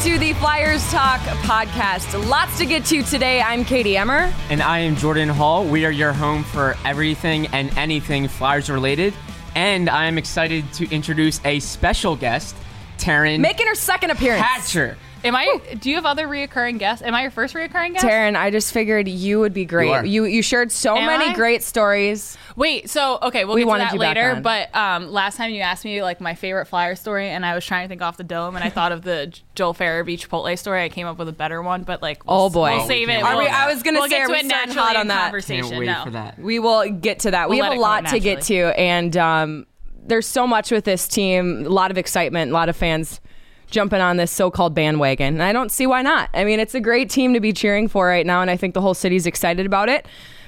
To the Flyers Talk podcast. Lots to get to today. I'm Katie Emmer. And I am Jordan Hall. We are your home for everything and anything Flyers related. And I am excited to introduce a special guest, Taryn Making her second appearance. Hatcher. Am I? Do you have other reoccurring guests? Am I your first reoccurring guest? Taryn, I just figured you would be great. You are. You you shared so Am many I? great stories. Wait, so okay, we'll We get to wanted that you back later. on. But um, last time you asked me like my favorite flyer story, and I was trying to think off the dome, and I thought of the J- Joel Farabee Chipotle story. I came up with a better one, but like, we'll, Oh, boy. we'll save we it. Are we- We'll- I was gonna we'll say, get are to we it starting naturally hot on in that? conversation. Can't wait no. for that. We will get to that. we We'll have let a it go lot to get to, and um, there's so much with this team. A lot of excitement. A lot of fans jumping on this so-called bandwagon, and I don't see why not. I mean, it's a great team to be cheering for right now, and I think the whole city's excited about it.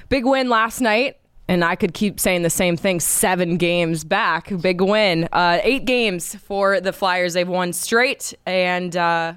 Big win last night. And I could keep saying the same thing. Seven games back, big win. Uh, eight games for the Flyers. They've won straight. And uh,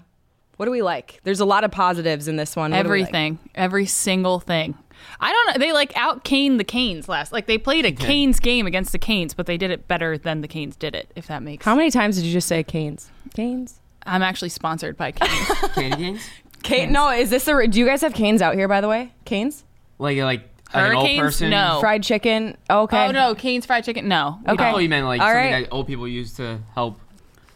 what do we like? There's a lot of positives in this one. What we like? Everything, every single thing. I don't know. They like out Kane the Canes last. Like they played a Canes game against the Canes, but they did it better than the Canes did it. If that makes. How many times did you just say Canes? Canes? I'm actually sponsored by Canes. Candy canes? Cane? No, is this a? Do you guys have canes out here? By the way, canes, Like, like, like an old person? No. fried chicken. Okay. Oh no, Canes fried chicken. No. Okay. I thought you meant like All something right. that old people use to help.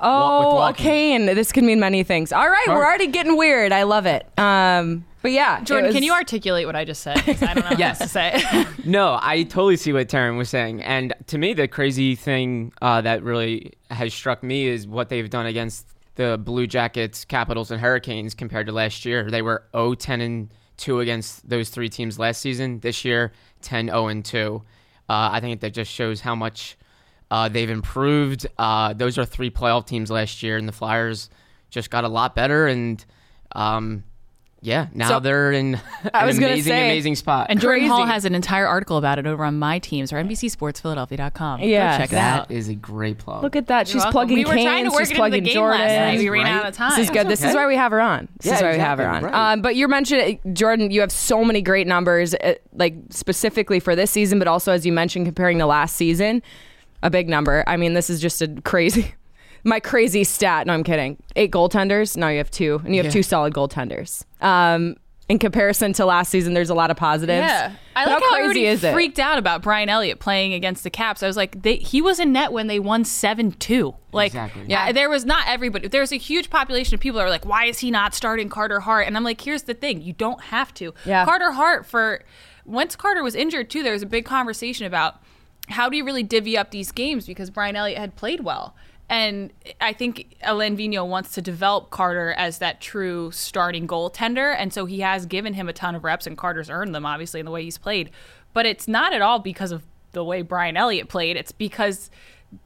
Oh, with a cane. This could mean many things. All right, Sure. we're already getting weird. I love it. Um, but yeah, Jordan, was- can you articulate what I just said? 'Cause I don't know Yes. what to say. No, I totally see what Taryn was saying. And to me, the crazy thing uh, that really has struck me is what they've done against the Blue Jackets, Capitals, and Hurricanes compared to last year. They were 0 10 and 2 against those three teams last season. This year, 10 0 and 2. Uh, I think that just shows how much uh, they've improved. Uh, those are three playoff teams last year, and the Flyers just got a lot better. And um, yeah, now So- they're in I an was amazing, say- amazing spot. and Jordan Hall has an entire article about it over on my teams or NBCSportsPhiladelphia.com. Go Yes. check it that out. is a great plug. Look at that. She's welcome. plugging We were canes. trying to work she's it into the plugging game Jordan. last night. We ran Right? out of time. This is good. This is why we have her on. This Yeah, is why we have her on. right. Um, but you're mentioning Jordan. You have so many great numbers, uh, like specifically for this season, but also as you mentioned, comparing to last season, a big number. I mean, this is just a crazy. My crazy stat. No, I'm kidding. Eight goaltenders. Now you have two, and you have Yeah. two solid goaltenders. Um, in comparison to last season, there's a lot of positives. Yeah, I like how how, crazy everybody is it? freaked out about Brian Elliott playing against the Caps. I was like, they, he was in net when they won seven two. Like, Exactly. yeah, there was not everybody. There was a huge population of people that were like, why is he not starting Carter Hart? And I'm like, here's the thing, you don't have to. Yeah. Carter Hart for once Carter was injured too. There was a big conversation about how do you really divvy up these games because Brian Elliott had played well. And I think Alain Vigneault wants to develop Carter as that true starting goaltender. And so he has given him a ton of reps, and Carter's earned them, obviously, in the way he's played. But it's not at all because of the way Brian Elliott played. It's because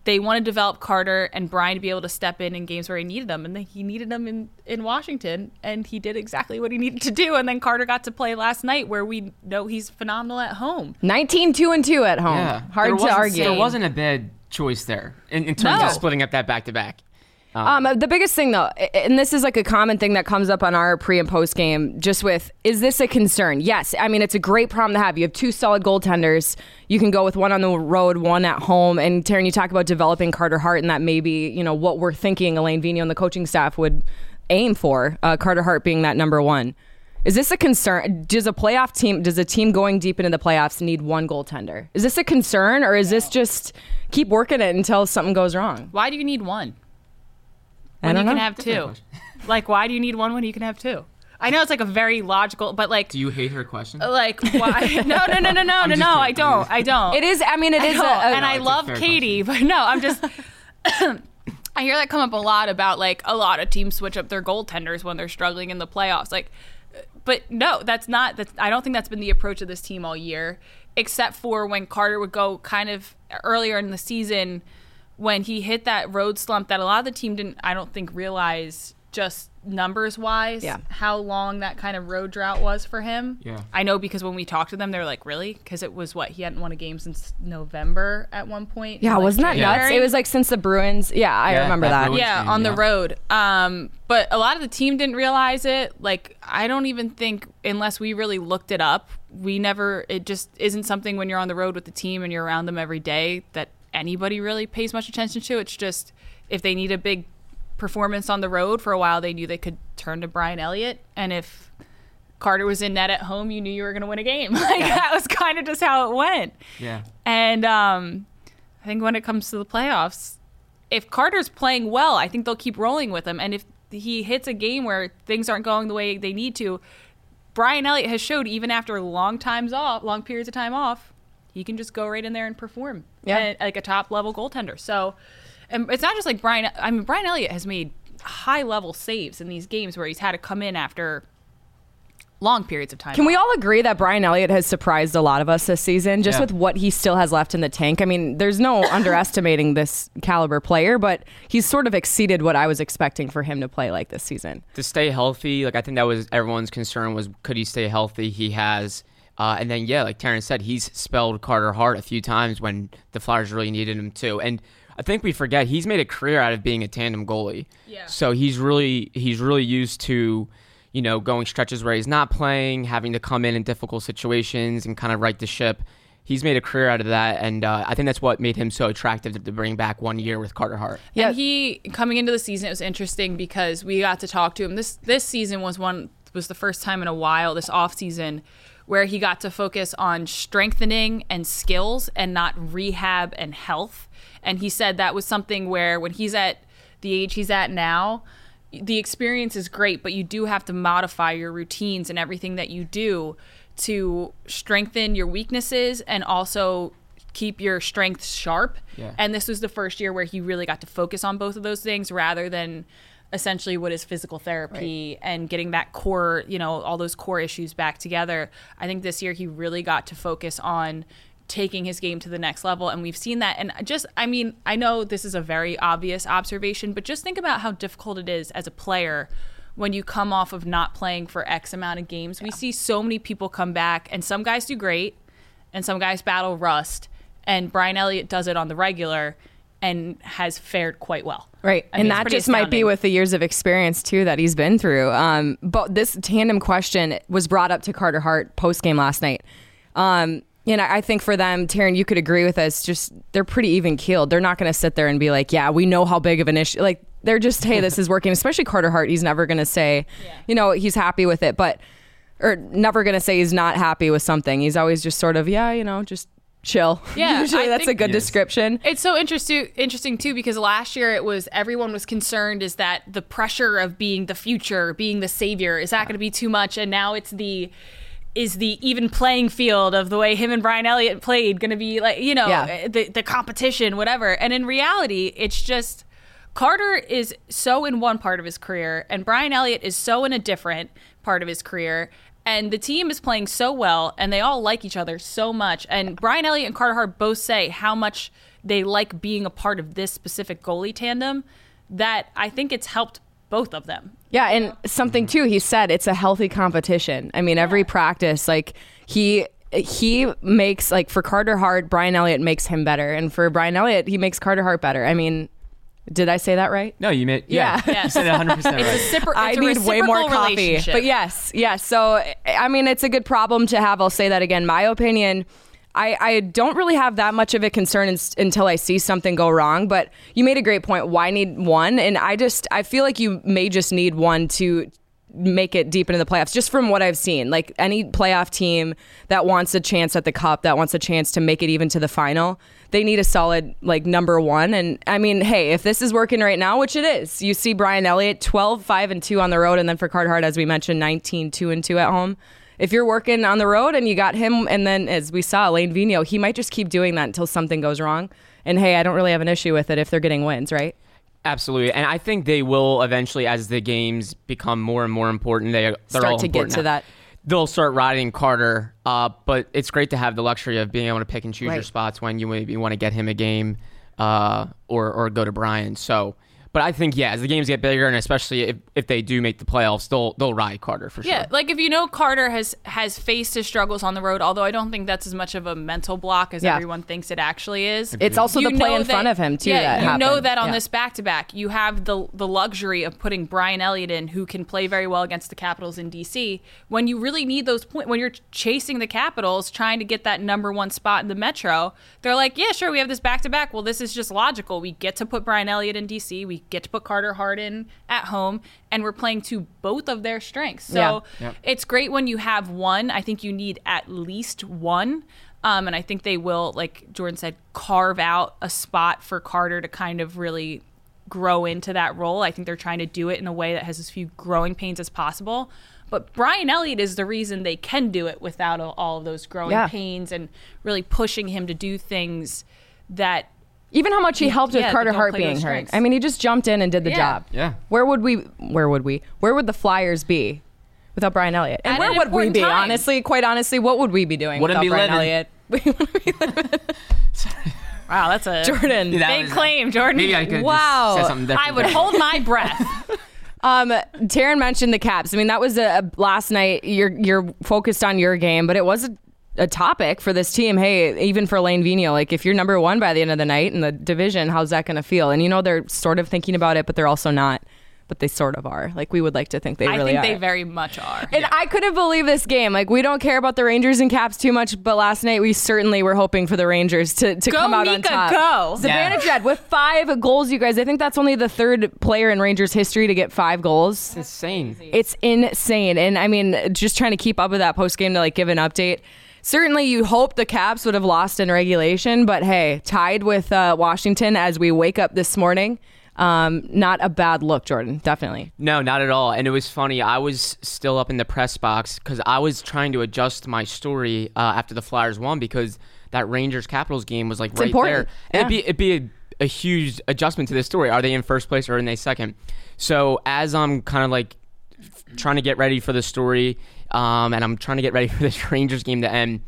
they want to develop Carter and Brian to be able to step in in games where he needed them. And then he needed them in, in Washington, and he did exactly what he needed to do. And then Carter got to play last night, where we know he's phenomenal at home. 19 2 and 2 at home. Yeah, Hard There to argue. There wasn't a bad choice there in, in terms No. of splitting up that back to back. Um, the biggest thing though, and this is like a common thing that comes up on our pre and post game, just with is this a concern? Yes, I mean it's a great problem to have. You have two solid goaltenders. You can go with one on the road, one at home. And Taryn, you talk about developing Carter Hart, and that maybe you know what we're thinking Alain Vigneault and the coaching staff would aim for. Uh, Carter Hart being that number one. Is this a concern? Does a playoff team, does a team going deep into the playoffs need one goaltender? Is this a concern, or is this just keep working it until something goes wrong? Why do you need one? I When don't you can know. have two. like, why do you need one when you can have two? I know it's like a very logical, but like, Do you hate her question? like why? No, no, no, no, no, no, no. I don't. I don't. It is. I mean, it I is. a, a- and I love fair Katie, but no, I'm just. I hear that come up a lot about like a lot of teams switch up their goaltenders when they're struggling in the playoffs. Like, but no, that's not. That's I don't think that's been the approach of this team all year, except for when Carter would go kind of earlier in the season when he hit that road slump that a lot of the team didn't. I don't think realize just numbers wise Yeah. how long that kind of road drought was for him. Yeah. I know because when we talked to them, they're like, really? Because it was what? He hadn't won a game since November at one point. yeah, like wasn't that nuts? It was like since the Bruins. Yeah, I Yeah, remember that that. Yeah, game, on the road. Um, but a lot of the team didn't realize it. Like, I don't even think, unless we really looked it up, we never, it just isn't something when you're on the road with the team and you're around them every day that anybody really pays much attention to. It's just if they need a big performance on the road for a while, they knew they could turn to Brian Elliott. And if Carter was in net at home, you knew you were going to win a game. Like, that was kind of just how it went. yeah. And um, I think when it comes to the playoffs, if Carter's playing well, I think they'll keep rolling with him. And if he hits a game where things aren't going the way they need to, Brian Elliott has showed even after long times off, long periods of time off, he can just go right in there and perform. Yeah. And, like a top level goaltender. So, and it's not just like Brian. I mean, Brian Elliott has made high level saves in these games where he's had to come in after long periods of time. Can we all agree that Brian Elliott has surprised a lot of us this season, just Yeah. with what he still has left in the tank? I mean, there's no underestimating this caliber player, but he's sort of exceeded what I was expecting for him to play like this season. to stay healthy, like I think that was everyone's concern was could he stay healthy? He has. Uh, and then yeah, like Taryn said, he's spelled Carter Hart a few times when the Flyers really needed him too. And I think we forget he's made a career out of being a tandem goalie. Yeah. So he's really he's really used to, you know, going stretches where he's not playing, having to come in in difficult situations and kind of right the ship. He's made a career out of that, and uh, I think that's what made him so attractive to, to bring back one year with Carter Hart. Yeah. And he coming into the season, it was interesting because we got to talk to him. This this season was one was the first time in a while this off season where he got to focus on strengthening and skills and not rehab and health. And he said that was something where when he's at the age he's at now, the experience is great, but you do have to modify your routines and everything that you do to strengthen your weaknesses and also keep your strengths sharp. Yeah. And this was the first year where he really got to focus on both of those things rather than essentially what is physical therapy and getting that core, you know, all those core issues back together. I think this year he really got to focus on taking his game to the next level and we've seen that and just I mean, I know this is a very obvious observation, but just think about how difficult it is as a player when you come off of not playing for X amount of games. We see so many people come back and some guys do great and some guys battle rust and Brian Elliott does it on the regular and has fared quite well. Right. I mean, and that just might be with the years of experience, too, that he's been through. Um, but this tandem question was brought up to Carter Hart post game last night. Um, you know, I think for them, Taryn, you could agree with us, just they're pretty even keeled. They're not going to sit there and be like, yeah, we know how big of an issue. Like, they're just, hey, this is working. Especially Carter Hart. He's never going to say, you know, he's happy with it, but, or never going to say he's not happy with something. He's always just sort of, yeah, you know, just chill. Yeah, Usually I that's a good Yes. description. It's so interesting interesting too because last year it was everyone was concerned is that the pressure of being the future, being the savior, is that going to be too much and now it's the is the even playing field of the way him and Brian Elliott played going to be like, you know, Yeah. Eh, the the competition whatever. And in reality, it's just Carter is so in one part of his career and Brian Elliott is so in a different part of his career. And the team is playing so well, and they all like each other so much. And Brian Elliott and Carter Hart both say how much they like being a part of this specific goalie tandem. That I think it's helped both of them. Yeah, and something too, he said it's a healthy competition. I mean, every practice, like he he makes like for Carter Hart, Brian Elliott makes him better, and for Brian Elliott, he makes Carter Hart better. I mean, did I say that right? No, you made yeah, Yeah. you said 100 percent It's a, right. I it's a need way more coffee. But yes, yes. So I mean, it's a good problem to have. I'll say that again. My opinion. I, I don't really have that much of a concern in, until I see something go wrong. But you made a great point. Why need one? And I just I feel like you may just need one to make it deep into the playoffs. Just from what I've seen, like any playoff team that wants a chance at the cup, that wants a chance to make it even to the final, they need a solid like number one. And I mean, hey, if this is working right now, which it is, you see Brian Elliott 12, 5 and 2 on the road, and then for Carter Hart, as we mentioned, 19, 2 and 2 at home. If you're working on the road and you got him, and then as we saw, Alain Vigneault, he might just keep doing that until something goes wrong. And hey, I don't really have an issue with it if they're getting wins, right? Absolutely, and I think they will eventually, as the games become more and more important, they they're start all to get to now. that. They'll start riding Carter, uh, but it's great to have the luxury of being able to pick and choose your spots when you maybe want to get him a game, uh, or or go to Brian. So, but I think yeah, as the games get bigger, and especially if, if they do make the playoffs, they'll they'll ride Carter for sure. Yeah, like if you know Carter has has faced his struggles on the road, although I don't think that's as much of a mental block as Yeah. everyone thinks it actually is. It's also the play know in front of him too. Yeah, that you know that on Yeah. this back to back, you have the the luxury of putting Brian Elliott in, who can play very well against the Capitals in DC. When you really need those points, when you're chasing the Capitals, trying to get that number one spot in the Metro, they're like, yeah, sure, we have this back to back. Well, this is just logical. We get to put Brian Elliott in DC, we get to put Carter Harden at home, and we're playing to both of their strengths. So Yeah. it's great when you have one. I think you need at least one. Um, and I think they will, like Jordan said, carve out a spot for Carter to kind of really grow into that role. I think they're trying to do it in a way that has as few growing pains as possible. But Brian Elliott is the reason they can do it without all- all of those growing Yeah. pains and really pushing him to do things that Even how much he helped with Yeah, Carter don't Hart play being hurt. strengths. I mean, he just jumped in and did the Yeah. job. Yeah. Where would we? Where would we? Where would the Flyers be without Brian Elliott? And At where an would we important be? time. Honestly, quite honestly, what would we be doing Wouldn't without be Brian living. Elliott? We wouldn't be wow, that's a Jordan. That big was- claim, Jordan. Maybe I could just Wow. say something different. I would there. hold my breath. Um, Taryn mentioned the Caps. I mean, that was a, a last night. You're you're focused on your game, but it was a, a topic for this team. Hey, even for Alain Vigneault, like if you're number one by the end of the night in the division, how's that going to feel? And you know they're sort of thinking about it, but they're also not. But they sort of are. Like we would like to think they really are. I really think are. they very much are. And I couldn't believe this game. Like we don't care about the Rangers and Caps too much, but last night we certainly were hoping for the Rangers to, to Go, come out on Mika, top. go. Yeah. Zibanejad with five goals, you guys. I think that's only the third player in Rangers history to get five goals. It's insane. It's insane. And I mean, just trying to keep up with that post game to like give an update. Certainly, you hope the Caps would have lost in regulation, but hey, tied with uh, Washington as we wake up this morning. Um, not a bad look, Jordan. Definitely. No, not at all. And it was funny. I was still up in the press box because I was trying to adjust my story uh, after the Flyers won because that Rangers Capitals game was like right important. there. Yeah. It'd be it'd be a, a huge adjustment to this story. Are they in first place or are they second? So as I'm kind of like trying to get ready for the story, um, and I'm trying to get ready for this Rangers game to end.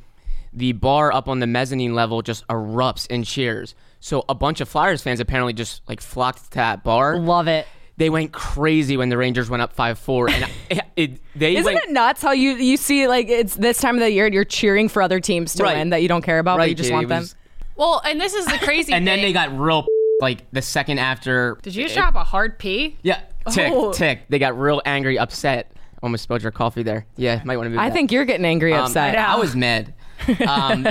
The bar up on the mezzanine level just erupts in cheers. So a bunch of Flyers fans apparently just like flocked to that bar Love it. they went crazy when the Rangers went up five four, and it, it, they Isn't went it nuts how you you see like it's this time of the year and you're cheering for other teams to Right. win that you don't care about, but you just Katie, want it them. was- Well, and this is the crazy and then they got real like the second after. Did you just drop a hard P? Yeah, tick Oh. tick. They got real angry, upset. Almost spilled your coffee there. Yeah, might want to move. I that. think you're getting angry, Um, upset. I was mad. Um,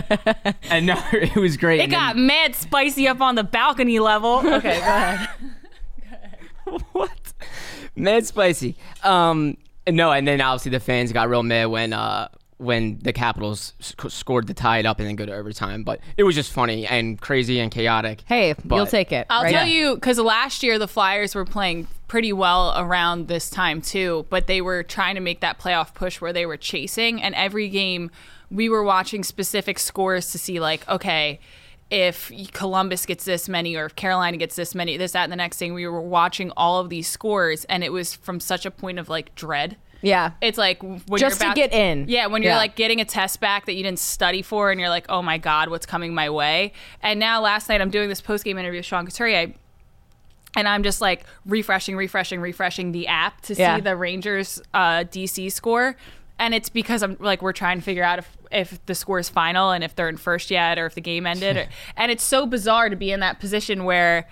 and no, it was great. It and got then- mad spicy up on the balcony level. Okay, go ahead. what? Mad spicy. Um, no, and then obviously the fans got real mad when uh when the Capitals sc- scored to tie it up and then go to overtime. But it was just funny and crazy and chaotic. hey, But- you'll take it. I'll right? tell you because last year the Flyers were playing pretty well around this time too, but they were trying to make that playoff push where they were chasing, and every game we were watching specific scores to see like, okay. If Columbus gets this many, or if Carolina gets this many, this, that, and the next thing, we were watching all of these scores, and it was from such a point of like dread. Yeah. It's like when Just you're to get in. Yeah, when you're Yeah. like getting a test back that you didn't study for, and you're like, oh my god, what's coming my way? And now last night I'm doing this post game interview with Sean Couturier. And I'm just like refreshing, refreshing, refreshing the app to Yeah. see the Rangers uh, DC score. And it's because I'm like we're trying to figure out if, if the score is final and if they're in first yet or if the game ended. Or, and it's so bizarre to be in that position where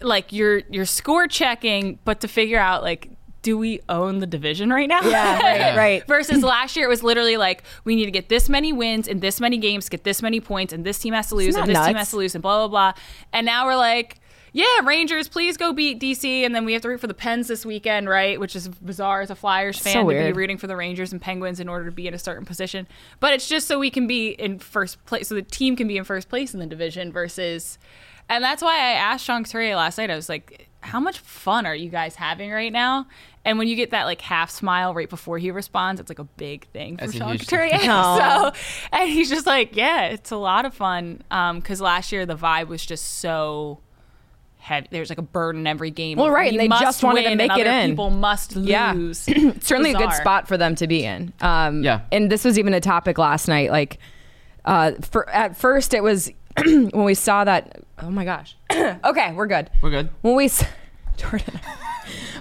like you're you're score checking, but to figure out like do we own the division right now? Yeah, right, right. Versus last year, it was literally like we need to get this many wins in this many games, get this many points, and this team has to lose, and this team has to lose, and blah blah blah. And now we're like, yeah, Rangers, please go beat DC, and then we have to root for the Pens this weekend, right? Which is bizarre as a Flyers fan So to be rooting for the Rangers and Penguins in order to be in a certain position. But it's just so we can be in first place, so the team can be in first place in the division versus. And that's why I asked Sean Couturier last night. I was like, "How much fun are you guys having right now?" And when you get that like half smile right before he responds, it's like a big thing for That's Sean huge Couturier. so, and he's just like, "Yeah, it's a lot of fun." Because last year the vibe was just so heavy. There's like a burden every game. Well, right, we and they just wanted to make it other in. People must Yeah. lose. It's certainly a good spot for them to be in. Um, Yeah. And this was even a topic last night. Like, uh, for at first it was when we saw that. Oh my gosh. okay, we're good. We're good. When we, s- Jordan.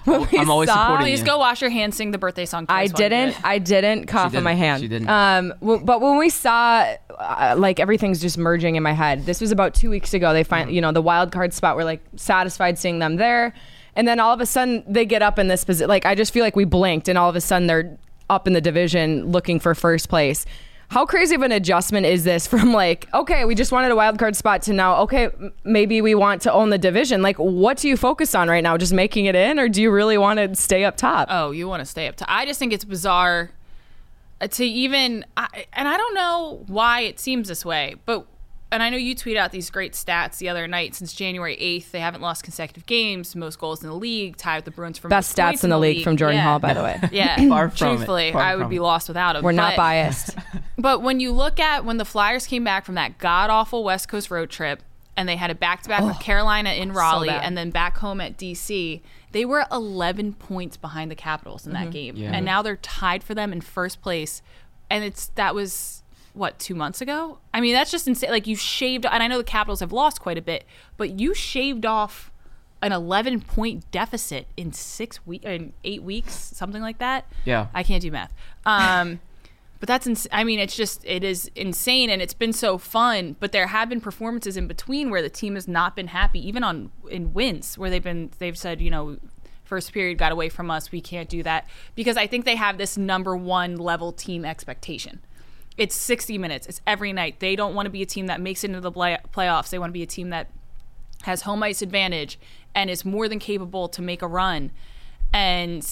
when we I'm always saw, supporting Please you. go wash your hands, sing the birthday song. I twice while you do didn't. it. I didn't cough on didn't. my hand. She didn't. Um, w- but when we saw, uh, like everything's just merging in my head. This was about two weeks ago. They find, you know, the wild card spot. We're like satisfied seeing them there, and then all of a sudden they get up in this position. Like I just feel like we blinked, and all of a sudden they're up in the division looking for first place. How crazy of an adjustment is this from like, okay, we just wanted a wild card spot to now, okay, maybe we want to own the division. Like, what do you focus on right now? Just making it in, or do you really want to stay up top? Oh, you want to stay up top I just think it's bizarre uh, to even, I, and I don't know why it seems this way, but. And I know you tweeted out these great stats the other night. Since January 8th, they haven't lost consecutive games, most goals in the league, tied with the Bruins for Best stats in the league from Jordan Yeah. Hall, by the way. Yeah, Far from it. truthfully, Far I would from be lost without him. We're not biased. But when you look at when the Flyers came back from that god awful West Coast road trip and they had a back to back with oh, Carolina in Raleigh bad. and then back home at DC, they were 11 points behind the Capitals in that mm-hmm. game. Yeah. And now they're tied for them in first place. And it's that was what, two months ago? I mean, that's just insane. Like you shaved, and I know the Capitals have lost quite a bit, but you shaved off an 11 point deficit in six weeks, in eight weeks, something like that. Yeah. I can't do math. Um, but that's ins- I mean, it's just it is insane, and it's been so fun. But there have been performances in between where the team has not been happy, even on in wins where they've been they've said you know. First period got away from us. We can't do that because I think they have this number one level team expectation. It's 60 minutes. It's every night. They don't want to be a team that makes it into the play- playoffs. They want to be a team that has home ice advantage and is more than capable to make a run. And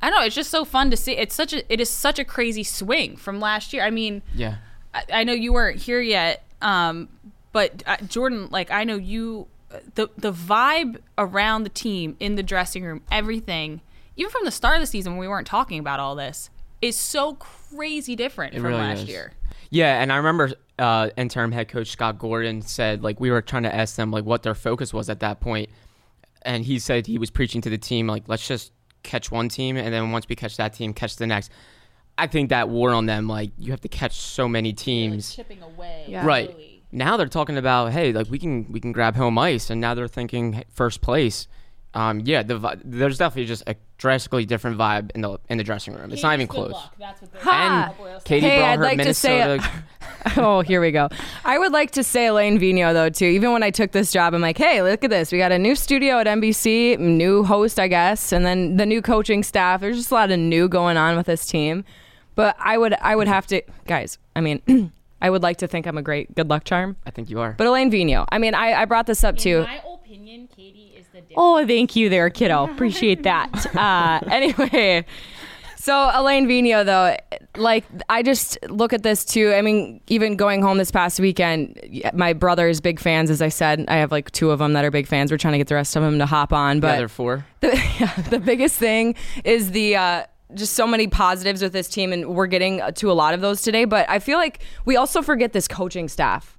I don't know, it's just so fun to see. It's such a it is such a crazy swing from last year. I mean, Yeah. I, I know you weren't here yet, um, but uh, Jordan, like I know you, the the vibe around the team in the dressing room, everything, even from the start of the season when we weren't talking about all this, is so crazy different It from really last is. year. Yeah, and I remember uh, interim head coach Scott Gordon said like we were trying to ask them like what their focus was at that point, and he said he was preaching to the team like let's just catch one team and then once we catch that team, catch the next. I think that wore on them like you have to catch so many teams. chipping away. Yeah. right now they're talking about hey like we can we can grab home ice and now they're thinking first place um yeah the there's definitely just a drastically different vibe in the in the dressing room it's not even close Ha! and Katie Hey, brought I'd her like to say- Minnesota oh, here we go. I would like to say Alain Vigneault though too. Even when I took this job, I'm like, hey, look at this. We got a new studio at NBC, new host, I guess, and then the new coaching staff. There's just a lot of new going on with this team. But I would, I would have to, guys. I mean, I would like to think I'm a great good luck charm. I think you are But Alain Vigneault, I mean, I, I brought this up too. my opinion, Katie is the difference. Oh, thank you there, kiddo. Appreciate that. Uh, anyway, so Alain Vigneault, though, like I just look at this too. I mean, even going home this past weekend, y- my brother's big fans. As I said, I have like two of them that are big fans. We're trying to get the rest of them to hop on, yeah, but they're four the, yeah, the biggest thing is the uh, just so many positives with this team, and we're getting to a lot of those today. But I feel like we also forget this coaching staff.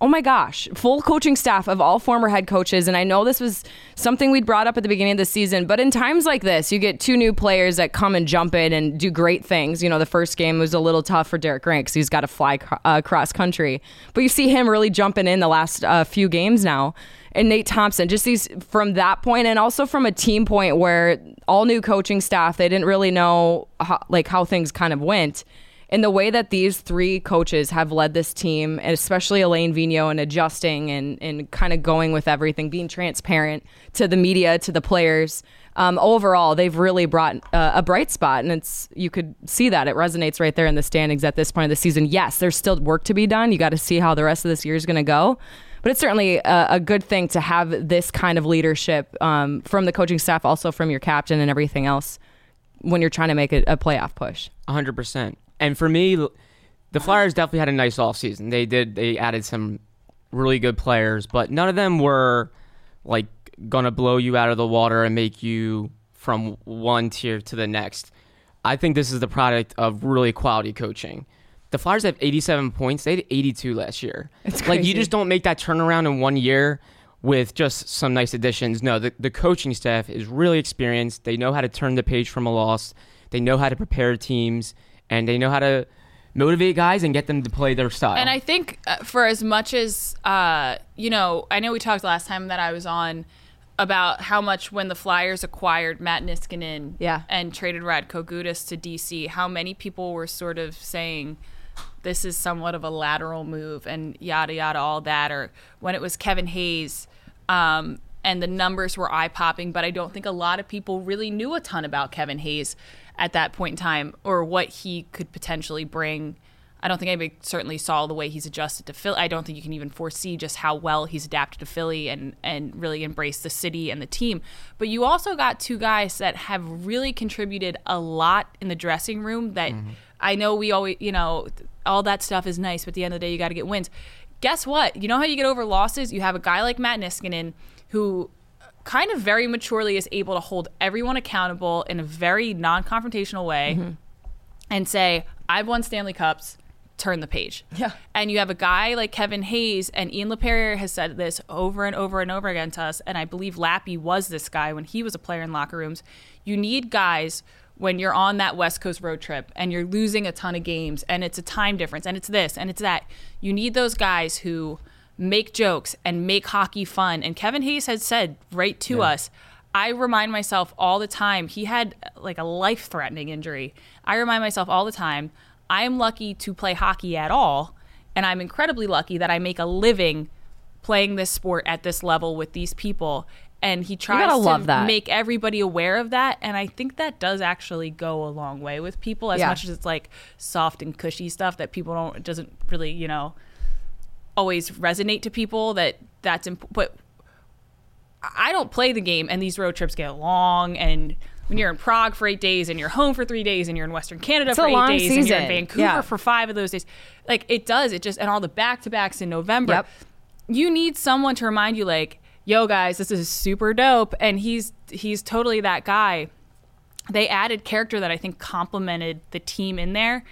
Oh my gosh, full coaching staff of all former head coaches. And I know this was something we'd brought up at the beginning of the season, but in times like this, you get two new players that come and jump in and do great things. You know, the first game was a little tough for Derek Grant because he's got to fly uh, cross country. But you see him really jumping in the last uh, few games now. And Nate Thompson, just these from that point, and also from a team point where all new coaching staff, they didn't really know how, like how things kind of went and the way that these three coaches have led this team, and especially Alain Vigneault, and adjusting and, and kind of going with everything, being transparent to the media, to the players. Um, overall, they've really brought uh, a bright spot, and it's you could see that it resonates right there in the standings at this point of the season. Yes, there's still work to be done. You got to see how the rest of this year is going to go. But but it's certainly a, a good thing to have this kind of leadership um, from the coaching staff, also from your captain and everything else when you're trying to make a, a playoff push. 100%. And for me, the Flyers definitely had a nice offseason. They did, they added some really good players, but none of them were like going to blow you out of the water and make you from one tier to the next. I think this is the product of really quality coaching. The Flyers have 87 points. They had 82 last year. It's like you just don't make that turnaround in one year with just some nice additions. No, the, the coaching staff is really experienced. They know how to turn the page from a loss. They know how to prepare teams, and they know how to motivate guys and get them to play their style. And I think uh, for as much as uh, you know, I know we talked last time that I was on about how much when the Flyers acquired Matt Niskanen Yeah. and traded Radko Gudas to DC, how many people were sort of saying this is somewhat of a lateral move and yada yada all that or when it was Kevin Hayes um, and the numbers were eye popping, but I don't think a lot of people really knew a ton about Kevin Hayes at that point in time or what he could potentially bring. I don't think anybody certainly saw the way he's adjusted to Philly. I don't think you can even foresee just how well he's adapted to Philly and and really embraced the city and the team. But you also got two guys that have really contributed a lot in the dressing room. That mm-hmm. I know we always, you know, all that stuff is nice, but at the end of the day, you got to get wins. Guess what? You know how you get over losses? You have a guy like Matt Niskanen who kind of very maturely is able to hold everyone accountable in a very non-confrontational way mm-hmm. and say, I've won Stanley Cups, turn the page. Yeah. And you have a guy like Kevin Hayes, and Ian Laperrière has said this over and over and over again to us, and I believe Lappy was this guy when he was a player in locker rooms. You need guys when you're on that West Coast road trip and you're losing a ton of games and it's a time difference and it's this and it's that. You need those guys who make jokes and make hockey fun. And Kevin Hayes had said right to us, I remind myself all the time, he had uh, like a life threatening injury. I remind myself all the time, I am lucky to play hockey at all. And I'm incredibly lucky that I make a living playing this sport at this level with these people. And he tries love that. make everybody aware of that. And I think that does actually go a long way with people as Yeah. much as it's like soft and cushy stuff that people don't, doesn't really, you know, always resonate to people that that's important. but I don't play the game and these road trips get long and when you're in Prague for eight days and you're home for three days and you're in Western Canada It's for eight days and you're in. Vancouver Yeah. for five of those days, like it does. It just and all the back to backs in November. Yep. You need someone to remind you, like, yo guys, this is super dope, and he's he's totally that guy. They added character that I think complemented the team in there,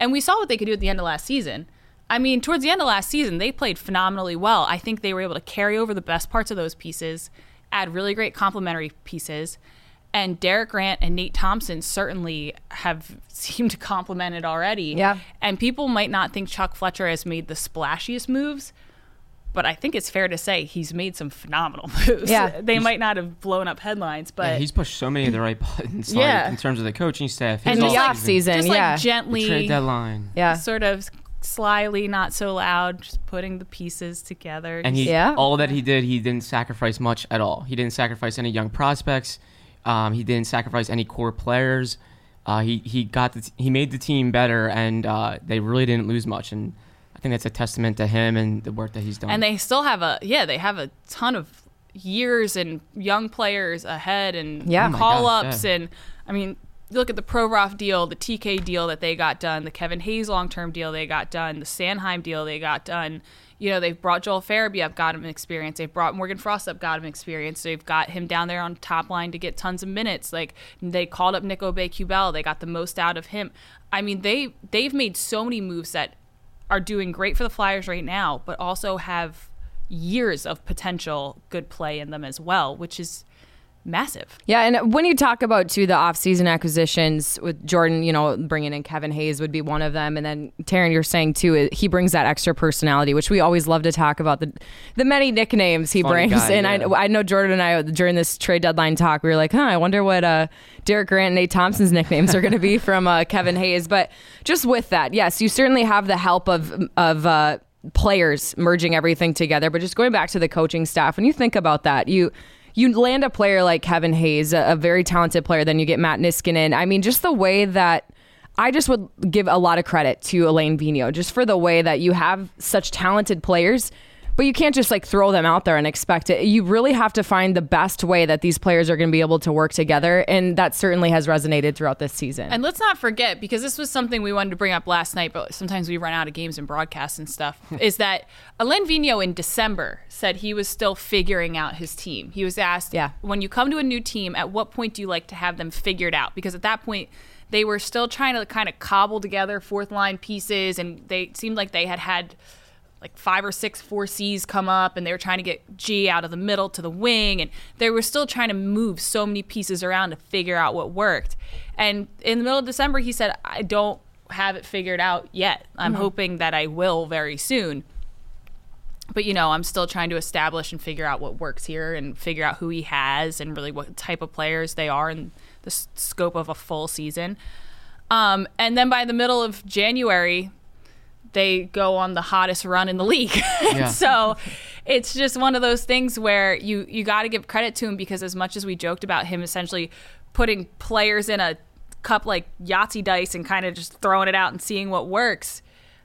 and we saw what they could do at the end of last season. I mean, towards the end of last season, they played phenomenally well. I think they were able to carry over the best parts of those pieces, add really great complementary pieces. And Derek Grant and Nate Thompson certainly have seemed to complement it already. Yeah. And people might not think Chuck Fletcher has made the splashiest moves, but I think it's fair to say he's made some phenomenal moves. Yeah. They might not have blown up headlines, but yeah, he's pushed so many of the right buttons. Yeah. like, in terms of the coaching staff, his And the just like- off season, just yeah. like gently the trade deadline. yeah. sort of slyly, not so loud, just putting the pieces together. And he, Yeah. all that he did, he didn't sacrifice much at all. He didn't sacrifice any young prospects. Um, he didn't sacrifice any core players. Uh, he he got the t- he made the team better, and uh, they really didn't lose much. And I think that's a testament to him and the work that he's done. and they still have a yeah, they have a ton of years and young players ahead and Yeah. Oh call gosh, ups yeah. and I mean you look at the Provorov deal, the TK deal that they got done, the Kevin Hayes long term deal they got done, the Sanheim deal they got done. You know, they've brought Joel Farabee up, got him experience. They've brought Morgan Frost up, got him experience. They've got him down there on top line to get tons of minutes. Like they called up Nick Aubé-Kubel, they got the most out of him. I mean, they they've made so many moves that are doing great for the Flyers right now, but also have years of potential good play in them as well, which is massive. Yeah, and when you talk about too the off-season acquisitions with Jordan, you know, bringing in Kevin Hayes would be one of them, and then Taryn, you're saying too, uh, he brings that extra personality, which we always love to talk about the the many nicknames he Funny brings. guy, and yeah. I, I know Jordan and I during this trade deadline talk, we were like, huh, I wonder what uh, Derek Grant and Nate Thompson's nicknames are going to be from uh, Kevin Hayes. But just with that, yes, you certainly have the help of of. Uh, players merging everything together but just going back to the coaching staff when you think about that you you land a player like Kevin Hayes, a, a very talented player, then you get Matt Niskanen. I mean, just the way that I just would give a lot of credit to Alain Vigneault, just for the way that you have such talented players, But you can't just like throw them out there and expect it. You really have to find the best way that these players are going to be able to work together. And that certainly has resonated throughout this season. And let's not forget, because this was something we wanted to bring up last night, but sometimes we run out of games and broadcasts and stuff, is that Alain Vigneault in December said he was still figuring out his team. He was asked, Yeah. when you come to a new team, at what point do you like to have them figured out? Because at that point, they were still trying to kind of cobble together fourth line pieces, and they seemed like they had had like five or six four C's come up and they were trying to get G out of the middle to the wing and they were still trying to move so many pieces around to figure out what worked. And in the middle of December he said, I don't have it figured out yet. I'm hoping that I will very soon. But you know, I'm still trying to establish and figure out what works here and figure out who he has and really what type of players they are in the s- scope of a full season. Um, and then by the middle of January, they go on the hottest run in the league. Yeah. so it's just one of those things where you you got to give credit to him because as much as we joked about him essentially putting players in a cup like Yahtzee dice and kind of just throwing it out and seeing what works,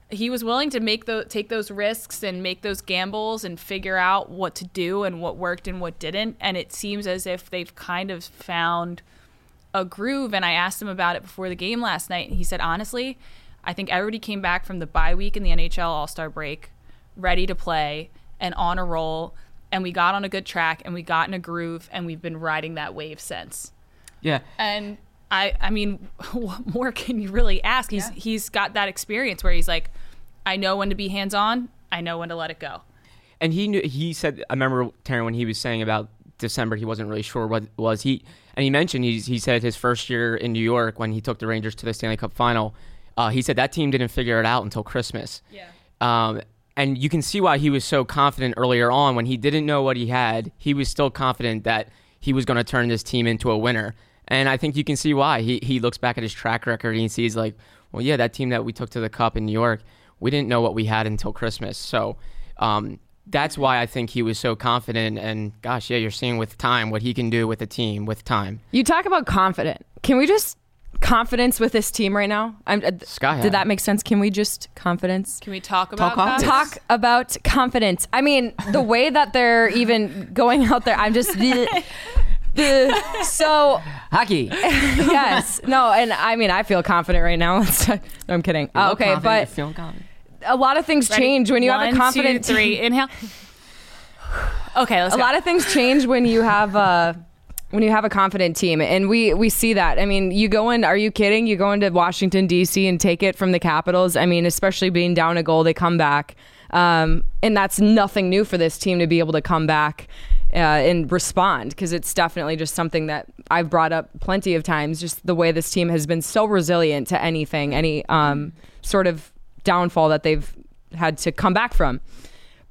he was willing to make the take those risks and make those gambles and figure out what to do and what worked and what didn't. And it seems as if they've kind of found a groove and I asked him about it before the game last night and he said honestly I think everybody came back from the bye week in the NHL All-Star break ready to play and on a roll. And we got on a good track and we got in a groove and we've been riding that wave since. Yeah. and I I mean what more can you really ask? He's he's got that experience where he's like I know when to be hands on I know when to let it go. And he knew he said I remember Taryn when he was saying about December he wasn't really sure what it was he and he mentioned he's, he said his first year in New York when he took the Rangers to the Stanley Cup final uh, he said that team didn't figure it out until Christmas Yeah. um, and you can see why he was so confident earlier on when he didn't know what he had he was still confident that he was going to turn this team into a winner and I think you can see why he, he looks back at his track record and he sees like well yeah that team that we took to the cup in New York we didn't know what we had until Christmas so um, that's why I think he was so confident. And gosh, yeah, you're seeing with time what he can do with a team with time. You talk about confident. Can we just confidence with this team right now? I'm, uh, Sky high. did that make sense? Can we just confidence? can we talk about confidence. that? Talk about confidence. I mean, the way that they're even going out there, I'm just. the, so Hockey. yes, no, and I mean, I feel confident right now. no, I'm kidding. Uh, okay, but a lot of things Ready? change when you have a confident two, three inhale okay let's a go. lot of things change when you have a when you have a confident team and we we see that i mean you go in are you kidding you go into washington d.c and take it from the capitals i mean especially being down a goal they come back um, and that's nothing new for this team to be able to come back uh, and respond because it's definitely just something that I've brought up plenty of times. Just the way this team has been so resilient to anything, any um, sort of downfall that they've had to come back from.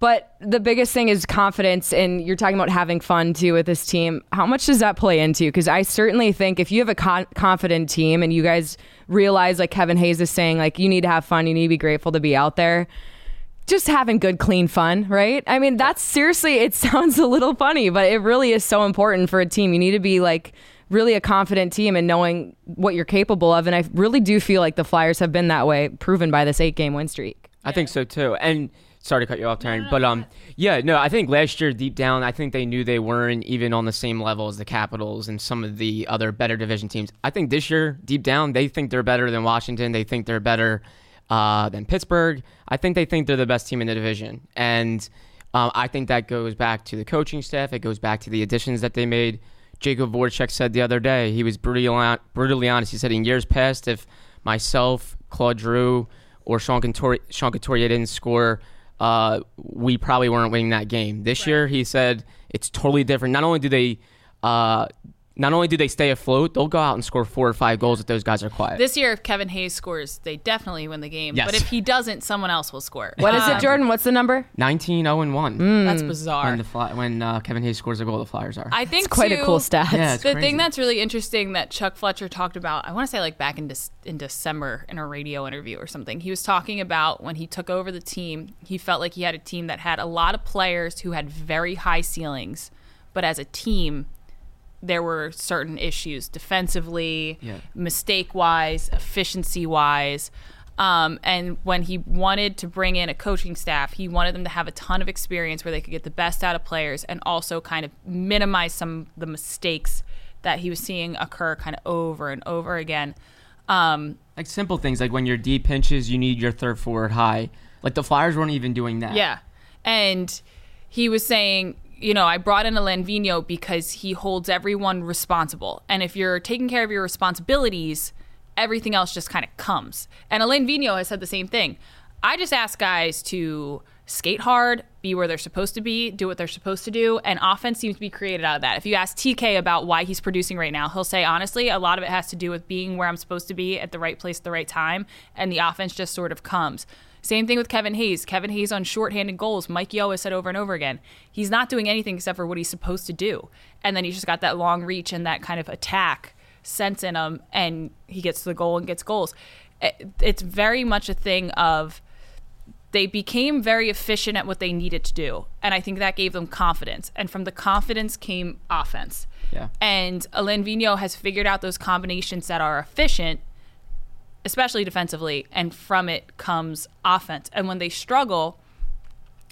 But the biggest thing is confidence, and you're talking about having fun too with this team. How much does that play into? Because I certainly think if you have a con- confident team and you guys realize, like Kevin Hayes is saying, like you need to have fun, you need to be grateful to be out there. Just having good, clean fun, right? I mean, that's seriously, it sounds a little funny, but it really is so important for a team. You need to be like really a confident team and knowing what you're capable of. And I really do feel like the Flyers have been that way, proven by this eight game win streak. I think so too. And sorry to cut you off, Taryn, but um, yeah, no, I think last year deep down, I think they knew they weren't even on the same level as the Capitals and some of the other better division teams. I think this year, deep down, they think they're better than Washington. They think they're better uh, than Pittsburgh. I think they think they're the best team in the division, and um, I think that goes back to the coaching staff. It goes back to the additions that they made. Jakub Voracek said the other day he was brutally brutally honest. He said in years past, if myself, Claude Giroux, or Sean Couturier, Sean Couturier didn't score, uh, we probably weren't winning that game. This year, he said it's totally different. Not only do they, uh, not only do they stay afloat, they'll go out and score four or five goals if those guys are quiet. This year, if Kevin Hayes scores, they definitely win the game. Yes. But if he doesn't, someone else will score. What is Um, it, Jordan? What's the number? 19 0 and 1 That's bizarre. when, the Fly, when uh, Kevin Hayes scores a goal, the Flyers are. I think It's quite a cool stat. Yeah, the crazy. thing that's really interesting that Chuck Fletcher talked about, I want to say like back in Dec- in December in a radio interview or something. He was talking about when he took over the team, he felt like he had a team that had a lot of players who had very high ceilings, but as a team, there were certain issues defensively, Yeah. mistake wise, efficiency wise. Um, and when he wanted to bring in a coaching staff, he wanted them to have a ton of experience where they could get the best out of players and also kind of minimize some of the mistakes that he was seeing occur kind of over and over again. Um, Like simple things, like when your D pinches, you need your third forward high. Like the Flyers weren't even doing that. Yeah. And he was saying, you know, I brought in Alain Vigneault because he holds everyone responsible. And if you're taking care of your responsibilities, everything else just kind of comes. And Alain Vigneault has said the same thing. I just ask guys to skate hard, be where they're supposed to be, do what they're supposed to do, and offense seems to be created out of that. If you ask TK about why he's producing right now, he'll say honestly, a lot of it has to do with being where I'm supposed to be at the right place at the right time, and the offense just sort of comes. Same thing with Kevin Hayes. Kevin Hayes on shorthanded goals. Mike Yeo has said over and over again, he's not doing anything except for what he's supposed to do. And then he's just got that long reach and that kind of attack sense in him, and he gets to the goal and gets goals. It's very much a thing of they became very efficient at what they needed to do. And I think that gave them confidence. And from the confidence came offense. Yeah. And Alain Vigneault has figured out those combinations that are efficient, especially defensively, and from it comes offense. And when they struggle,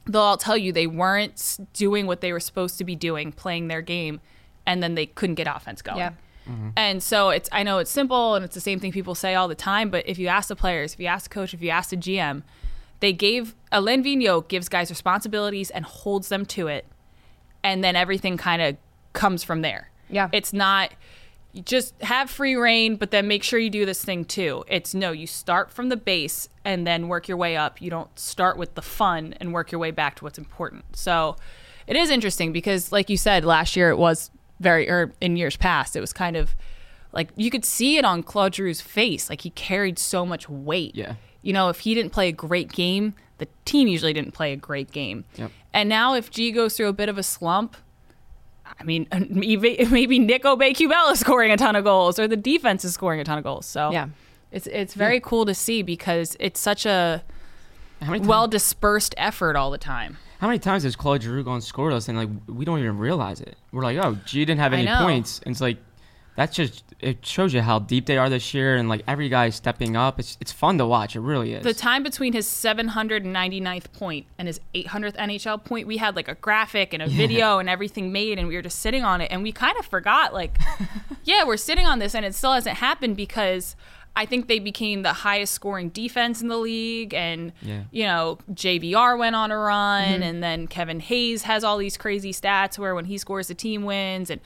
they'll all tell you they weren't doing what they were supposed to be doing, playing their game, and then they couldn't get offense going. Yeah. Mm-hmm. And so it's I know it's simple and it's the same thing people say all the time, but if you ask the players, if you ask the coach, if you ask the GM, they gave uh, Alain Vigneault gives guys responsibilities and holds them to it, and then everything kind of comes from there. Yeah. It's not you just have free reign, but then make sure you do this thing too. It's no, you start from the base and then work your way up. You don't start with the fun and work your way back to what's important. So it is interesting because, like you said, last year it was very, or in years past, it was kind of like you could see it on Claude Giroux's face. Like he carried so much weight. Yeah. You know, if he didn't play a great game, the team usually didn't play a great game. Yep. And now if G goes through a bit of a slump, I mean, maybe maybe Nick Aubé-Kubel is scoring a ton of goals, or the defense is scoring a ton of goals. So Yeah. it's it's very cool to see because it's such a well dispersed effort all the time. how many times has Claude Giroux gone scored us and like we don't even realize it? We're like, oh, G didn't have any points, and it's like that's just it shows you how deep they are this year, and like every guy is stepping up. It's it's fun to watch. It really is. The time between his 799th point and his 800th NHL point, we had like a graphic and a video and everything made, and we were just sitting on it, and we kind of forgot, like, yeah, we're sitting on this, and it still hasn't happened because I think they became the highest scoring defense in the league, and Yeah. you know JVR went on a run, mm-hmm. and then Kevin Hayes has all these crazy stats where when he scores, the team wins, and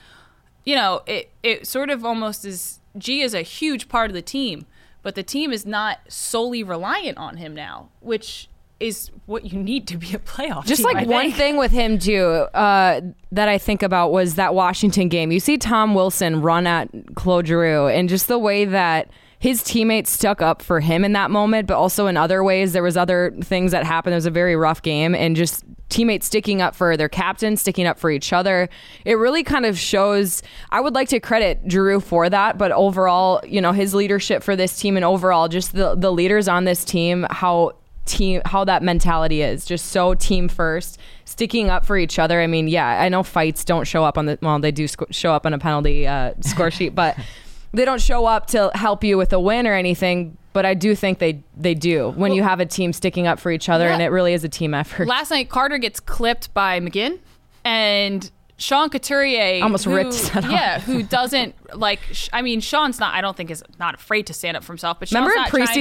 you know, it it sort of almost is G is a huge part of the team, but the team is not solely reliant on him now, which is what you need to be a playoff. Just team, like I one think. thing with him too uh, that I think about was that Washington game. You see Tom Wilson run at Claude Giroux, and just the way that his teammates stuck up for him in that moment, but also in other ways, there was other things that happened. It was a very rough game, and just teammates sticking up for their captain, sticking up for each other. It really kind of shows. I would like to credit Drew for that, but overall, you know, his leadership for this team, and overall, just the the leaders on this team, how team how that mentality is just so team first sticking up for each other i mean yeah i know fights don't show up on the well they do sc- show up on a penalty uh, score sheet but they don't show up to help you with a win or anything but i do think they they do when you have a team sticking up for each other and it really is a team effort Last night, Carter gets clipped by McGinn, and Sean Couturier Almost who- ripped his head off. Yeah, who doesn't like? sh- I mean, Sean's not. I don't think is not afraid to stand up for himself. But Sean's remember in not trying to-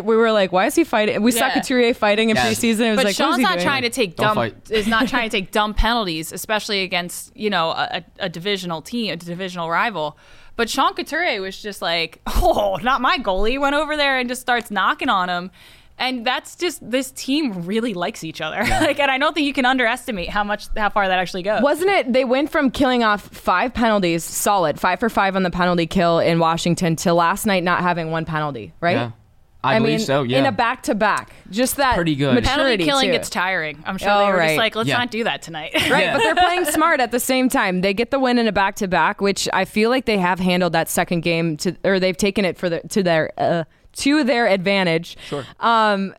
preseason we were like why is he fighting we saw couturier fighting in Yeah. preseason it was but like Sean's he not doing? trying to take Don't dumb fight. is not trying to take dumb penalties, especially against you know a, a a divisional team, a divisional rival. But Sean Couturier was just like, oh, not my goalie. Went over there and just starts knocking on him. And that's just this team really likes each other. like, and I don't think you can underestimate how much how far that actually goes. Wasn't it? They went from killing off five penalties, solid, five for five on the penalty kill in Washington, to last night not having one penalty, right? Yeah. I, believe mean, so. Yeah. in a back to back, just that Pretty good. maturity penalty killing too. gets tiring. I'm sure Oh, they were right. just like, let's Yeah. not do that tonight. right, but they're playing smart at the same time. They get the win in a back to back, which I feel like they have handled that second game to, or they've taken it for the to their uh, to their advantage. Sure. Um,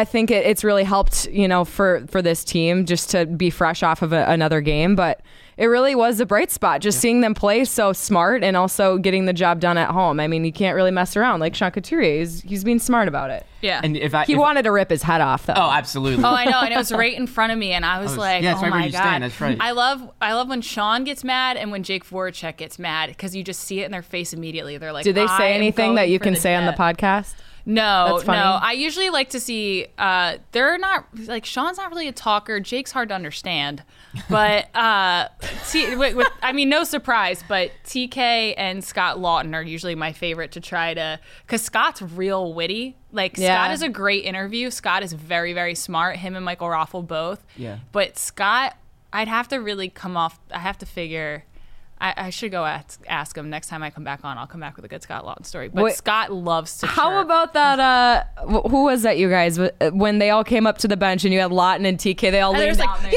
I think it, it's really helped, you know, for for this team just to be fresh off of a, another game. But it really was a bright spot, just seeing them play so smart and also getting the job done at home. I mean, you can't really mess around like Sean Couturier. He's, he's being smart about it. Yeah. And if I He if- wanted to rip his head off, though. oh, absolutely. Oh, I know, and it was right in front of me, and I was was- like, yeah, "Oh right my you god!" stand, that's right. I love, I love when Sean gets mad and when Jake Voracek gets mad because you just see it in their face immediately. They're like, Do they say anything that you can say on the podcast? No, no. I usually like to see. Uh, they're not like Sean's not really a talker. Jake's hard to understand, but uh, T, with, with, I mean, no surprise. But TK and Scott Laughton are usually my favorite to try to because Scott's real witty. Like Yeah. Scott is a great interview. Scott is very very smart. Him and Michael Raffl both. Yeah. But Scott, I'd have to really come off. I have to figure. I, I should go ask, ask him next time I come back on. I'll come back with a good Scott Laughton story. But Wait, Scott loves to. How chirp. about that? Uh, who was that? You guys when they all came up to the bench and you had Laughton and TK. They all And leaned there's down like, there.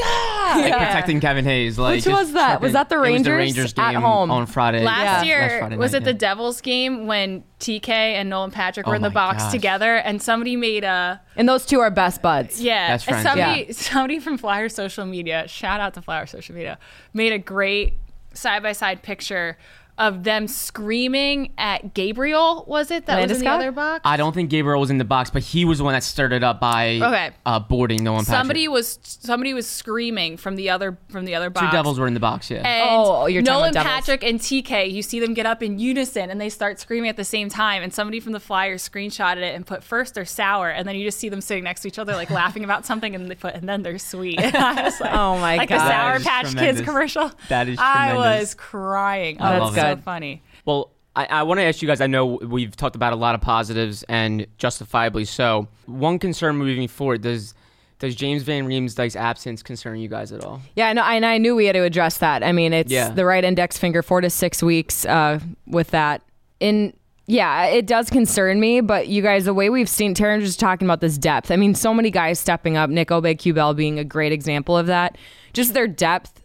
like Yeah. protecting Kevin Hayes. Like Which was that? Was that the It was the Rangers Rangers at game home? on Friday. Last Yeah. year Last Friday was night, it the. Devils game when TK and Nolan Patrick were Oh in the box gosh. together and somebody made a And those two are best buds. yeah Best and friends, somebody somebody from Flyer social media shout out to Flyer social media made a great side by side picture of them screaming at Gabriel was it that was in the Landeskog? other box I don't think Gabriel was in the box, but he was the one that started it up by Okay. uh, boarding Nolan Patrick. somebody was somebody was screaming from the other from the other box Two Devils were in the box, yeah. And Oh, you're talking Nolan about Devils. Patrick and TK, you see them get up in unison and they start screaming at the same time. And somebody from the Flyers screenshotted it and put first they're sour, and then you just see them sitting next to each other like laughing about something, and they put and then they're sweet. And I was like, Oh my god like God. the That Sour is Patch Kids tremendous. commercial. That is I tremendous. was crying. I Oh, love that's so funny. Well, I, I want to ask you guys. I know we've talked about a lot of positives and justifiably so. One concern moving forward does does James Van Riemsdyk's absence concern you guys at all? Yeah, no, and I knew we had to address that. I mean, it's Yeah. the right index finger, four to six weeks uh, with that. In yeah, it does concern me, but you guys, the way we've seen Taryn just talking about this depth. I mean, so many guys stepping up. Nick Aubé-Kubel being a great example of that. Just their depth.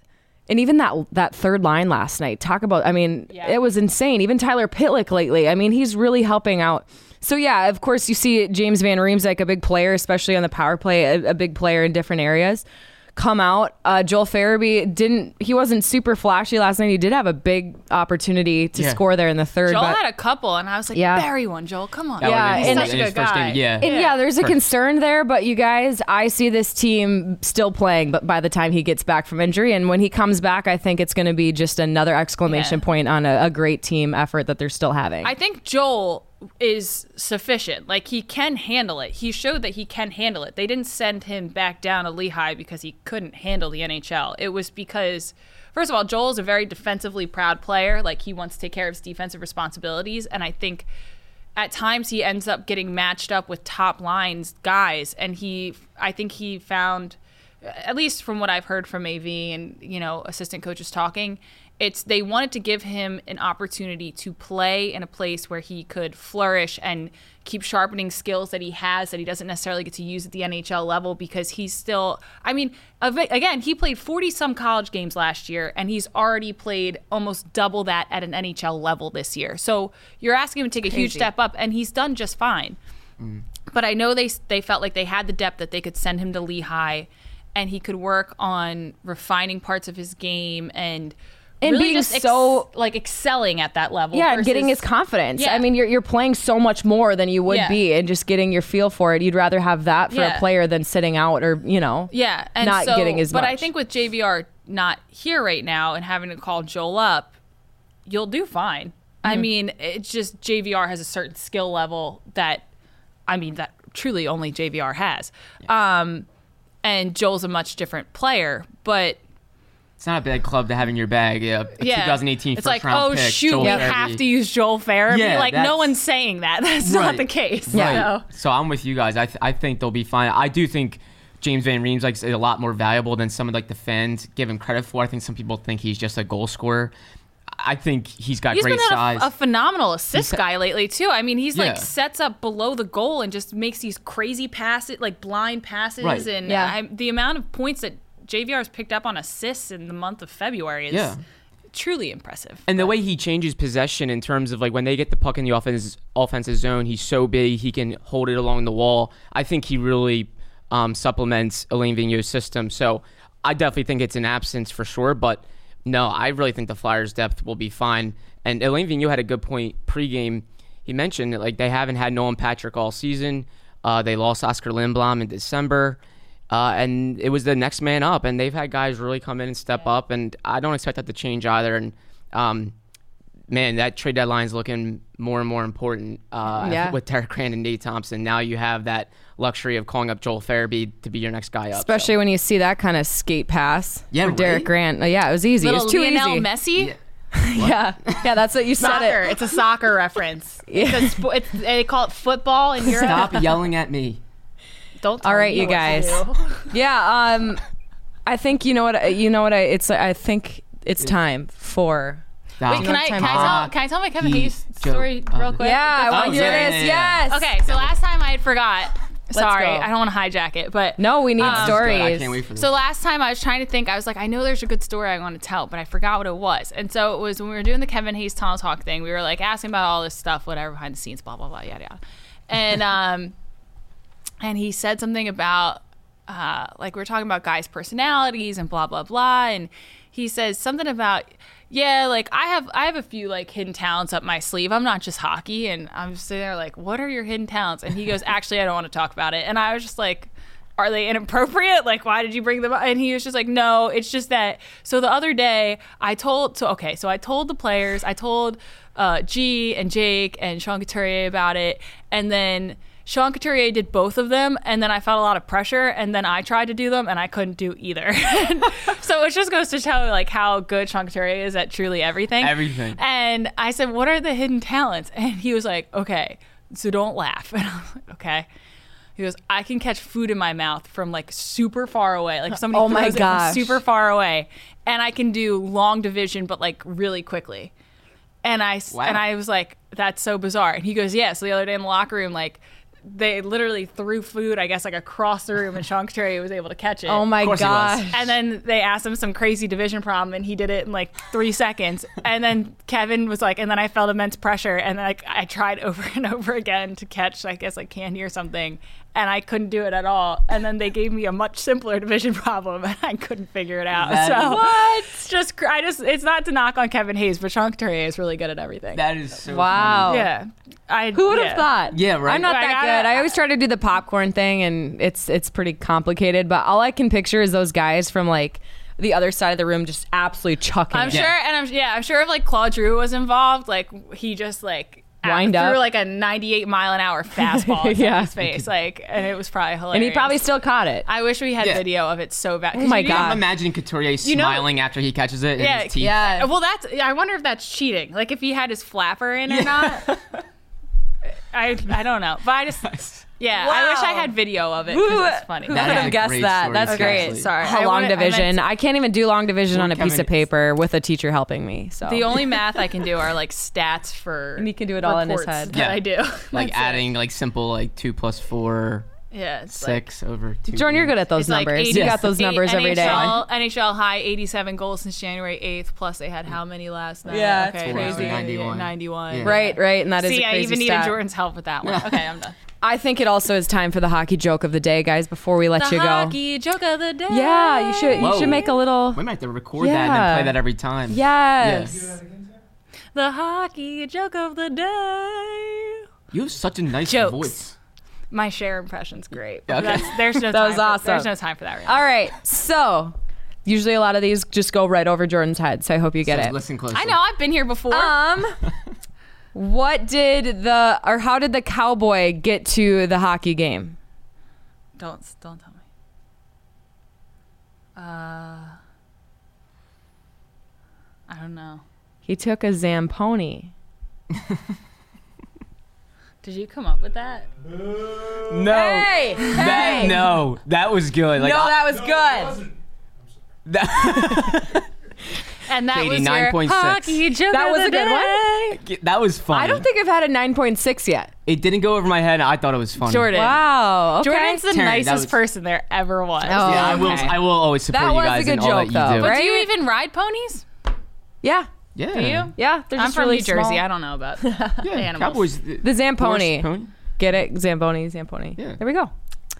And even that that third line last night, talk about. I mean, Yeah. it was insane. Even Tyler Pitlick lately. I mean, he's really helping out. So yeah, of course you see James Van Riemsdyk, a big player, especially on the power play, a, a big player in different areas. Come out. Uh, Joel Farabee didn't. He wasn't super flashy last night. He did have a big opportunity to Yeah. score there in the third. Joel but, had a couple, and I was like, Yeah. bury one, Joel. Come on. That Yeah, and- been such a good guy. game. Yeah. and yeah, there's a concern there, but you guys, I see this team still playing. But by the time he gets back from injury, and when he comes back, I think it's going to be just another exclamation Yeah. point on a, a great team effort that they're still having. I think Joel is sufficient. Like he can handle it. He showed that he can handle it. They didn't send him back down to Lehigh because he couldn't handle the NHL. It was because first of all, Joel is a very defensively proud player. Like he wants to take care of his defensive responsibilities and I think at times he ends up getting matched up with top lines guys and he I think he found at least from what I've heard from AV and you know assistant coaches talking, it's they wanted to give him an opportunity to play in a place where he could flourish and keep sharpening skills that he has that he doesn't necessarily get to use at the NHL level because he's still I mean again he played 40 some college games last year and he's already played almost double that at an NHL level this year. So you're asking him to take a huge Crazy. step up and he's done just fine. Mm. But I know they they felt like they had the depth that they could send him to Lehigh, and he could work on refining parts of his game and And really being just ex- so- like excelling at that level. yeah, and getting his confidence. Yeah. I mean, you're, you're playing so much more than you would Yeah. be, and just getting your feel for it. You'd rather have that for Yeah. a player than sitting out or you know. yeah, and not so- getting as But I think with JVR not here right now and having to call Joel up, you'll do fine. Mm-hmm. I mean, it's just JVR has a certain skill level that, I mean, that truly only JVR has. Um, and Joel's a much different player, but It's not a bad club to have in your bag. Yeah, a yeah, 2018 it's first like, round oh pick. shoot, Joel we Farabee. have to use Joel Farabee. Yeah, like no one's saying that. That's not the case. Yeah. you know? So I'm with you guys. I, th- I think they'll be fine. I do think James Van Riemsdyk is a lot more valuable than some of like the fans give him credit for. I think some people think he's just a goal scorer. I think he's got He's great been a, size. a phenomenal assist He's- guy lately too. I mean, he's Yeah. like sets up below the goal and just makes these crazy passes, like blind passes, Right. and Yeah. I, the amount of points that JVR has picked up on assists in the month of February is Yeah. truly impressive. And the way he changes possession in terms of like when they get the puck in the offense offensive zone, he's so big he can hold it along the wall. I think he really um, supplements Alain Vigneault's system. So I definitely think it's an absence for sure. But no, I really think the Flyers' depth will be fine. And Alain Vigneault had a good point pregame. He mentioned that like they haven't had Nolan Patrick all season. Uh, they lost Oskar Lindblom in December. Uh, and it was the next man up, and they've had guys really come in and step up, and I don't expect that to change either. And um, man, that trade deadline is looking more and more important uh, Yeah. with Derek Grant and Nate Thompson. Now you have that luxury of calling up Joel Farabee to be your next guy up. Especially when you see that kind of skate pass Yeah, for Derek? Grant. Uh, Yeah, it was easy. it was too Lionel easy. Messi. Yeah, yeah, that's what you said. Soccer. It. It's a soccer reference. It's a spo- it's, they call it football in Europe. Stop yelling at me. Don't. Tell All right, me you guys. Yeah, um, I think you know what you know what I. It's I think it's time for. Wait, can I, can I tell can I tell my Kevin Hockey Hayes story of real quick? Yeah, I want to hear yeah, yeah, this. yeah. Yes. Okay, so last time I had forgot. Sorry. I don't want to hijack it, but No, we need Um, stories. I can't wait for this. So last time I was trying to think, I was like, I know there's a good story I want to tell, but I forgot what it was. And so it was when we were doing the Kevin Hayes Tunnel Talk thing. We were like asking about all this stuff, whatever behind the scenes, blah blah blah, yada yada. And um, and he said something about uh, like we're talking about guys' personalities and blah blah blah, and he says something about yeah, like I have I have a few like hidden talents up my sleeve. I'm not just hockey, and I'm sitting there like, what are your hidden talents? And he goes, actually, I don't want to talk about it. And I was just like. Are they inappropriate? Like, why did you bring them up? And he was just like, no, it's just that. So the other day, I told, so okay, so I told the players, I told uh, G and Jake and Sean Couturier about it. And then Sean Couturier did both of them, and then I felt a lot of pressure, and then I tried to do them, and I couldn't do either. so it just goes to show like how good Sean Couturier is at truly everything. Everything. And I said, "What are the hidden talents?" And he was like, "Okay, so don't laugh." And I was like, "Okay." He goes, "I can catch food in my mouth from like super far away, like somebody Oh my throws it from gosh. super far away, and I can do long division, but like really quickly." And I s- Wow. and I was like, "That's so bizarre." And he goes, "Yeah." So the other day in the locker room, like they literally threw food, I guess, like across the room, and Sean Couturier was able to catch it. Oh my course gosh. And then they asked him some crazy division problem, and he did it in like three seconds. And then Kevin was like, and then I felt immense pressure, and like I tried over and over again to catch, I guess, like candy or something, and I couldn't do it at all. And then they gave me a much simpler division problem, and I couldn't figure it out. That- so What? It's just, I just, it's not to knock on Kevin Hayes, but Sean Couturier is really good at everything. That is so Wow. yeah, I. Who would have yeah. thought? Yeah, right. I'm not I that gotta- good. I always try to do the popcorn thing, and it's it's pretty complicated. But all I can picture is those guys from like the other side of the room just absolutely chucking. I'm it. sure, and I'm yeah, I'm sure if like Claude Drew was involved, like he just like Wind threw up. like a 98 mile an hour fastball in Yeah. his face, like, and it was probably hilarious. and he probably still caught it. I wish we had Yeah. video of it so bad. Oh my you God. I'm imagining Couturier You know- smiling after he catches it. in Yeah, his teeth. yeah. Well, that's. I wonder if that's cheating. Like if he had his flapper in or not. I I don't know, but I just yeah. I wish I had video of it because Who- it's funny. Who That would is have guessed that? story, That's Okay, great. seriously. sorry. A I long wanted- I division. to- I can't even do long division on a piece of paper with a teacher helping me. So the only math I can do are like stats for. And he can do it all in his reports head. that Yeah. I do. Like That's it. adding like simple like two plus four, Yeah, it's like- six over two. Jordan, you're good at those It's like numbers. 80 you got those eight- numbers every day. NHL, NHL high 87 goals since January 8th. Plus they had how many last night? Yeah, okay, crazy. 91. 91. 91. Yeah. Right, right, and that is See, a I crazy even needed. Jordan's help with that one. Okay, I'm done. I think it also is time for the hockey joke of the day, guys. Before we let the you go, The hockey joke of the day. yeah, you should you should make a little. We might have to record that and then play that every time. Yes. The hockey joke of the day. You have such a nice Jokes. voice. My share impression's great. Okay. That's, there's no That time was for- awesome. There's no time for that right. All right, so usually a lot of these just go right over Jordan's head, so I hope you get So it. Listen closely. I know. I've been here before. Um, what did the or how did the cowboy get to the hockey game? don't don't tell me. Uh, I don't know. He took a zamponi. Did you come up with that? No. Hey, That hey. no, that was good. Like no, that was good. that, And that Katie, was your 9.6. hockey joke That of was the a good day. one. that was fun. I don't think I've had a 9.6 yet. it didn't go over my head. I thought it was funny. Jordan. Wow. Okay. Jordan's the Terry, that nicest was- person there ever was. Oh, Yeah, I will. okay. I will always support That you was a guys good in all joke, that you though, do. But right? do you even ride ponies? Yeah. Yeah. Do you? Yeah. They're I'm just from really New Jersey. small. I don't know about Yeah. animals. Cowboys. The Zamponi. Get it? Zamboni, Zamponi. Yeah. There we go.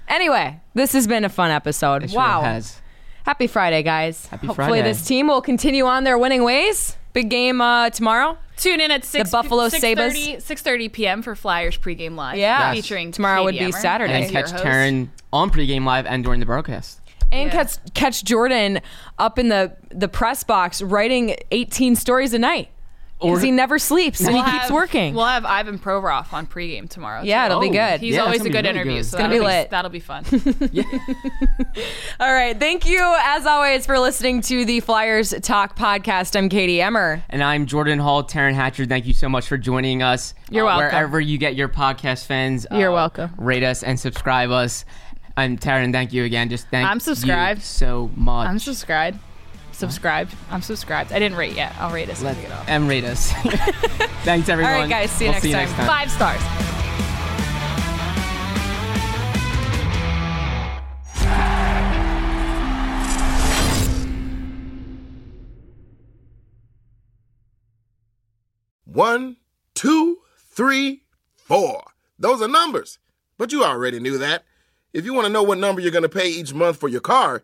Anyway, this has been a fun episode. It sure wow. has. Happy Friday, guys. Happy Hopefully Friday. this team will continue on their winning ways. Big game uh, tomorrow. Tune in at 6 the Buffalo 6:30 6:30 p.m. for Flyers pregame live. Yeah. Yes. Featuring Tomorrow would be Emmer Saturday. And catch host. Taryn on pregame live and during the broadcast. And Yeah. catch catch Jordan up in the the press box writing 18 stories a night. Because he never sleeps and We'll he keeps have- working. We'll have Ivan Provorov on pregame tomorrow. Yeah, too. it'll be good. He's Yeah, always a good really interview, good. so It's gonna that'll be lit. That'll be fun. All right. Thank you, as always, for listening to the Flyers Talk podcast. I'm Katie Emmer. And I'm Jordan Hall, Taryn Hatcher. Thank you so much for joining us. You're Uh, welcome. Wherever you get your podcast fans, You're uh, welcome. Rate us and subscribe us. And Taryn, thank you again. Just thank I'm subscribed. you so much. I'm subscribed. Subscribed. I'm subscribed. I didn't rate yet. I'll rate us when Let, we get off. and rate us. Thanks, everyone. All right, guys. See you We'll next see you time. next time. Five stars. One, two, three, four. Those are numbers. But you already knew that. If you want to know what number you're going to pay each month for your car,